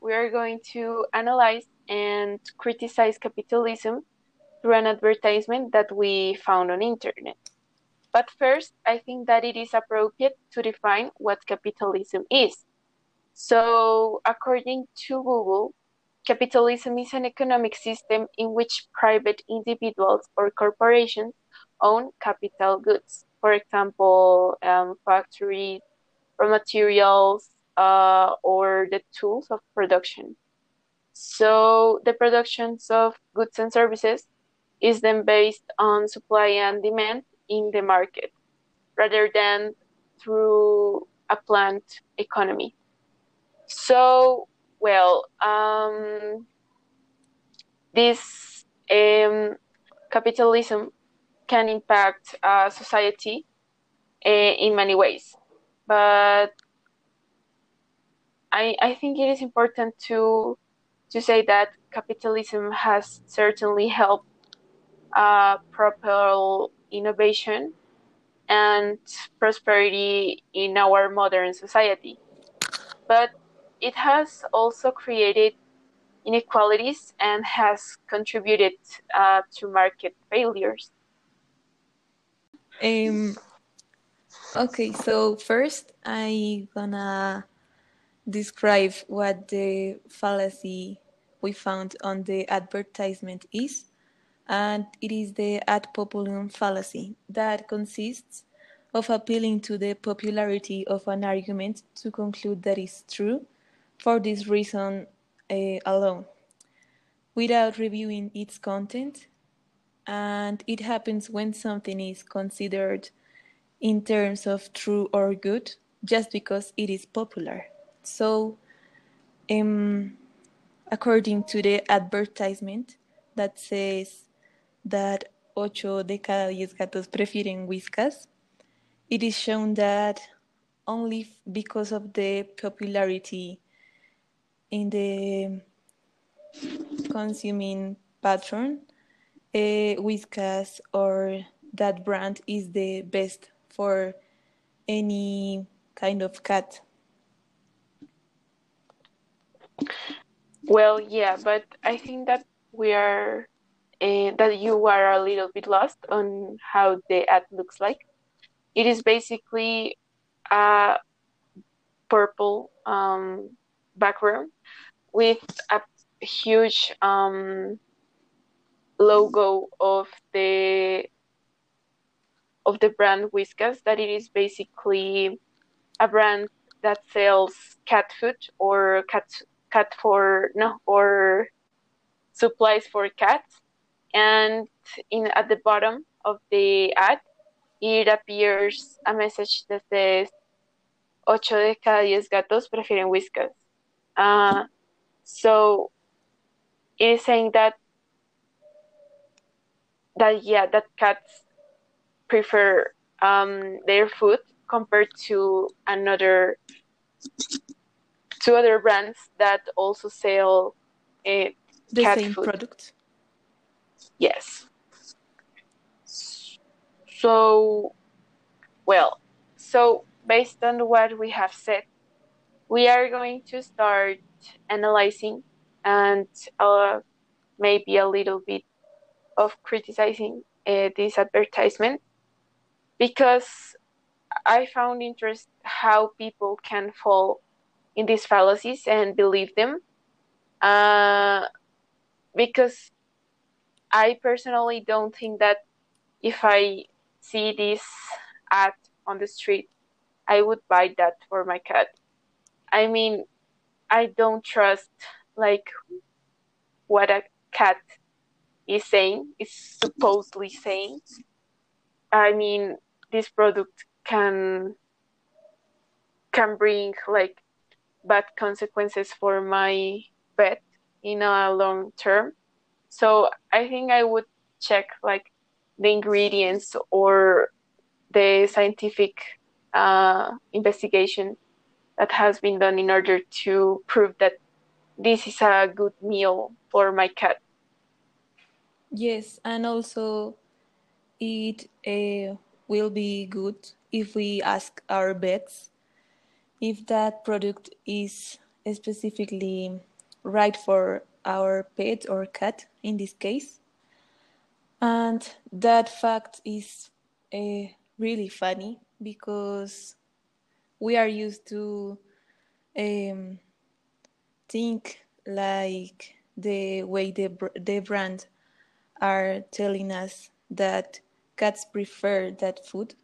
We are going to analyze and criticize capitalism through an advertisement that we found on internet. But first, I think that it is appropriate to define what capitalism is. So, according to Google, capitalism is an economic system in which private individuals or corporations own capital goods. For example, um, factories, raw materials, uh, or the tools of production. So the productions of goods and services is then based on supply and demand in the market rather than through a planned economy. So, well, um, this um, capitalism can impact uh, society uh, in many ways, but I, I think it is important to to say that capitalism has certainly helped uh, propel innovation and prosperity in our modern society. But it has also created inequalities and has contributed uh, to market failures. Um, okay, so first I'm gonna describe what the fallacy we found on the advertisement is, and it is the ad populum fallacy that consists of appealing to the popularity of an argument to conclude that it's true for this reason uh, alone, without reviewing its content. And it happens when something is considered in terms of true or good just because it is popular. So, um, according to the advertisement that says that ocho de cada diez gatos prefieren whiskas, it is shown that only because of the popularity in the consuming pattern, uh, Whiskas or that brand is the best for any kind of cat Well, yeah, but I think that we are uh, that you are a little bit lost on how the ad looks like. It is basically a purple um, background with a huge um, logo of the of the brand Whiskas. That it is basically a brand that sells cat food or cat cat for no or supplies for cats. And in at the bottom of the ad it appears a message that says ocho de cada diez gatos prefieren whiskas. Uh, so it is saying that that yeah that cats prefer um, their food compared to another two other brands that also sell uh, the cat same food. product. Yes. So, well, so based on what we have said, we are going to start analyzing and uh, maybe a little bit of criticizing uh, this advertisement because I found interest how people can fall in these fallacies and believe them. Uh, because I personally don't think that if I see this ad on the street, I would buy that for my cat. I mean, I don't trust like what a cat is saying, is supposedly saying. I mean, this product can can bring like bad consequences for my pet in a long term. So I think I would check like the ingredients or the scientific uh, investigation that has been done in order to prove that this is a good meal for my cat. Yes, and also it uh, will be good if we ask our vets if that product is specifically right for our pet or cat in this case. And that fact is uh, really funny because we are used to um, think like the way the, the brand are telling us that cats prefer that food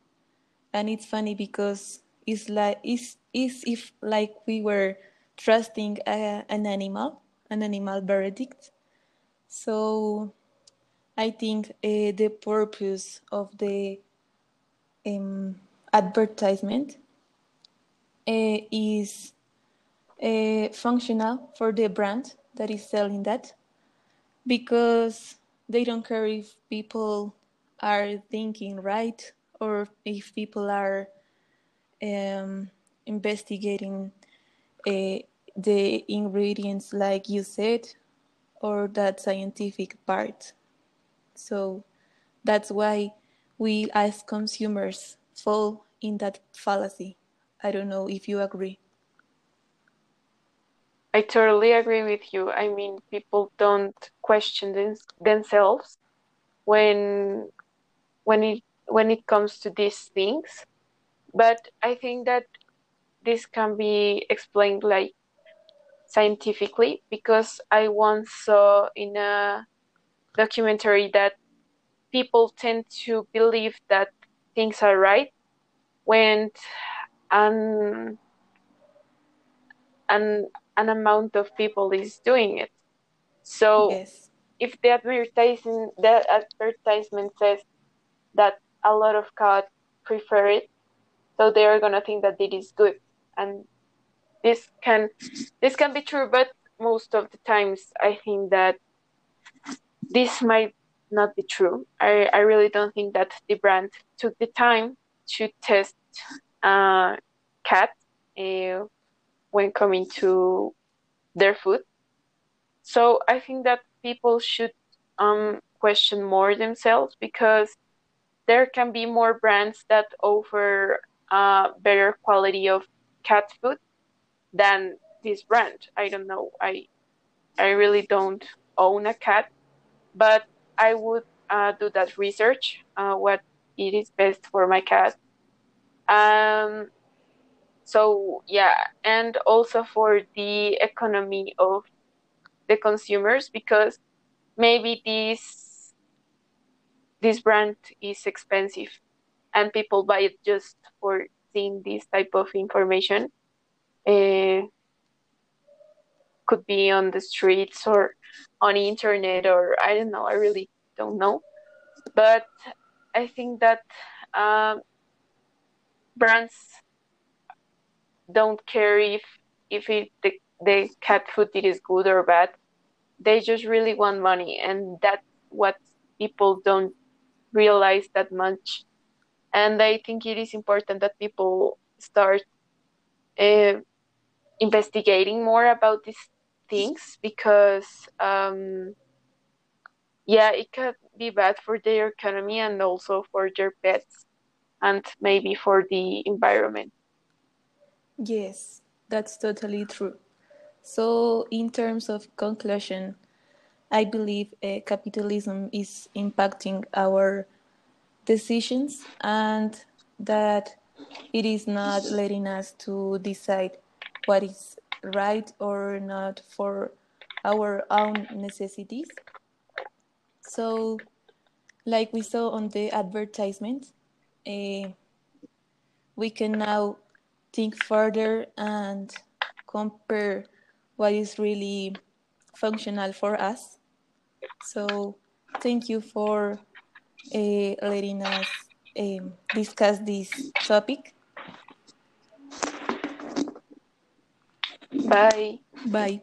and it's funny because it's like it's, it's if like we were trusting a, an animal an animal verdict. So i think uh, the purpose of the um, advertisement uh, is uh, functional for the brand that is selling that because they don't care if people are thinking right or if people are um, investigating uh, the ingredients like you said or that scientific part so that's why we as consumers fall in that fallacy i don't know if you agree I totally agree with you. I mean, people don't question them, themselves when when it when it comes to these things. But I think that this can be explained like scientifically because I once saw in a documentary that people tend to believe that things are right when an an an amount of people is doing it. So yes. if the advertising the advertisement says that a lot of cats prefer it, so they are gonna think that it is good, and this can this can be true, but most of the times I think that this might not be true. I, I really don't think that the brand took the time to test uh, cat uh, when coming to their food. So I think that people should um, question more themselves because there can be more brands that offer uh, better quality of cat food than this brand. I don't know. I I really don't own a cat, but I would uh, do that research. Uh, what it is best for my cat. Um, so yeah and also for the economy of the consumers because maybe this this brand is expensive and people buy it just for seeing this type of information uh, could be on the streets or on internet or i don't know i really don't know but i think that um, brands don't care if if it, the the cat food it is good or bad. They just really want money, and that's what people don't realize that much. And I think it is important that people start uh, investigating more about these things because, um, yeah, it could be bad for their economy and also for their pets and maybe for the environment. Yes, that's totally true. So, in terms of conclusion, I believe uh, capitalism is impacting our decisions and that it is not letting us to decide what is right or not for our own necessities. So, like we saw on the advertisement, uh, we can now think further and compare what is really functional for us. So thank you for letting us um, discuss this topic. Bye. Bye.